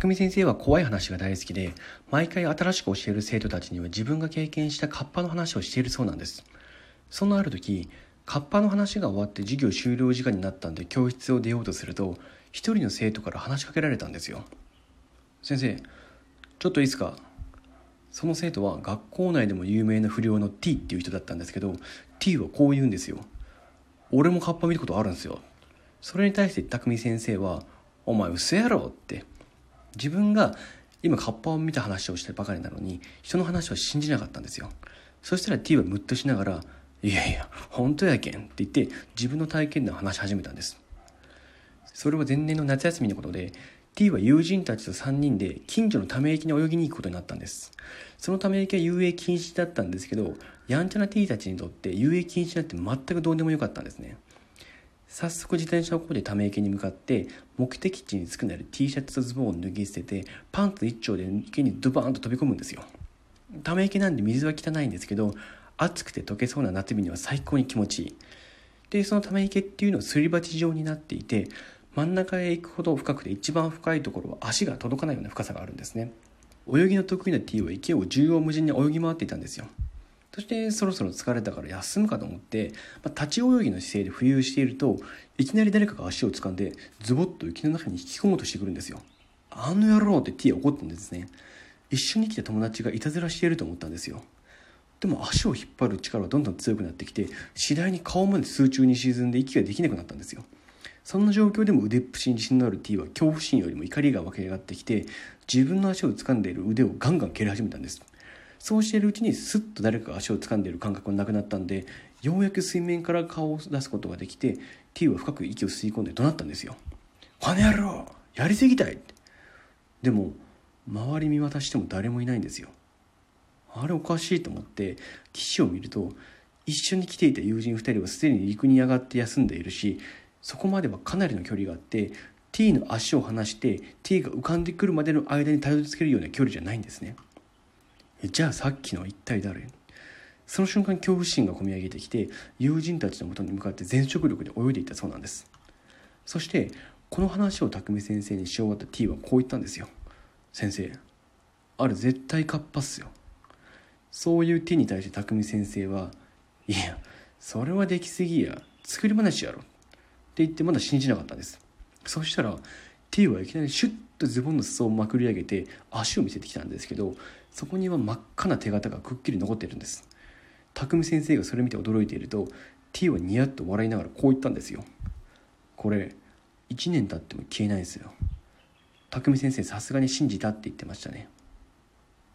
匠先生は怖い話が大好きで毎回新しく教える生徒たちには自分が経験したカッパの話をしているそうなんです。そんなある時カッパの話が終わって授業終了時間になったんで教室を出ようとすると一人の生徒から話しかけられたんですよ。先生ちょっといいですか？その生徒は学校内でも有名な不良の T っていう人だったんですけど T はこう言うんですよ。俺もカッパ見たことあるんですよ。それに対して匠先生は「お前嘘やろ」って自分が今カッパを見た話をしてばかりなのに人の話は信じなかったんですよ。そしたら T はムッとしながら「いやいや本当やけん」って言って自分の体験談を話し始めたんです。それは前年の夏休みのことで T は友人たちと3人で近所のため池に泳ぎに行くことになったんです。そのため池は遊泳禁止だったんですけどやんちゃな T たちにとって遊泳禁止なんて全くどうでもよかったんですね。早速自転車をここでため池に向かって目的地に着くなる T シャツとズボンを脱ぎ捨ててパンツ一丁で池にドバーンと飛び込むんですよ。ため池なんで水は汚いんですけど暑くて溶けそうな夏日には最高に気持ちいい。でそのため池っていうのはすり鉢状になっていて真ん中へ行くほど深くて一番深いところは足が届かないような深さがあるんですね。泳ぎの得意な T は池を縦横無尽に泳ぎ回っていたんですよ。そしてそろそろ疲れたから休むかと思って、まあ、立ち泳ぎの姿勢で浮遊しているといきなり誰かが足を掴んでズボッと雪の中に引き込もうとしてくるんですよ。あの野郎って T は怒ったんですね。一緒に来た友達がいたずらしていると思ったんですよ。でも足を引っ張る力はどんどん強くなってきて次第に顔まで水中に沈んで息ができなくなったんですよ。そんな状況でも腕っぷしに自信のある T は恐怖心よりも怒りが湧き上がってきて自分の足を掴んでいる腕をガンガン蹴り始めたんです。そうしているうちにスッと誰かが足を掴んでいる感覚がなくなったんでようやく水面から顔を出すことができて T は深く息を吸い込んで怒鳴ったんですよ「この野郎やりすぎたい!」でも周り見渡しても誰もいないんですよ。あれおかしいと思って岸を見ると一緒に来ていた友人2人はすでに陸に上がって休んでいるしそこまではかなりの距離があって T の足を離して T が浮かんでくるまでの間にたどり着けるような距離じゃないんですね。じゃあさっきの一体誰？その瞬間恐怖心がこみ上げてきて友人たちのもとに向かって全速力で泳いでいったそうなんです。そしてこの話を匠先生にし終わった T はこう言ったんですよ。先生あれ絶対カッパっすよ。そういう T に対して匠先生はいやそれはできすぎや。作り話やろって言ってまだ信じなかったんです。そしたら T はいきなりシュッとズボンの裾をまくり上げて足を見せてきたんですけどそこには真っ赤な手形がくっきり残っているんです。匠先生がそれ見て驚いていると T はニヤッと笑いながらこう言ったんですよ。これ1年経っても消えないですよ。匠先生さすがに信じたって言ってましたね。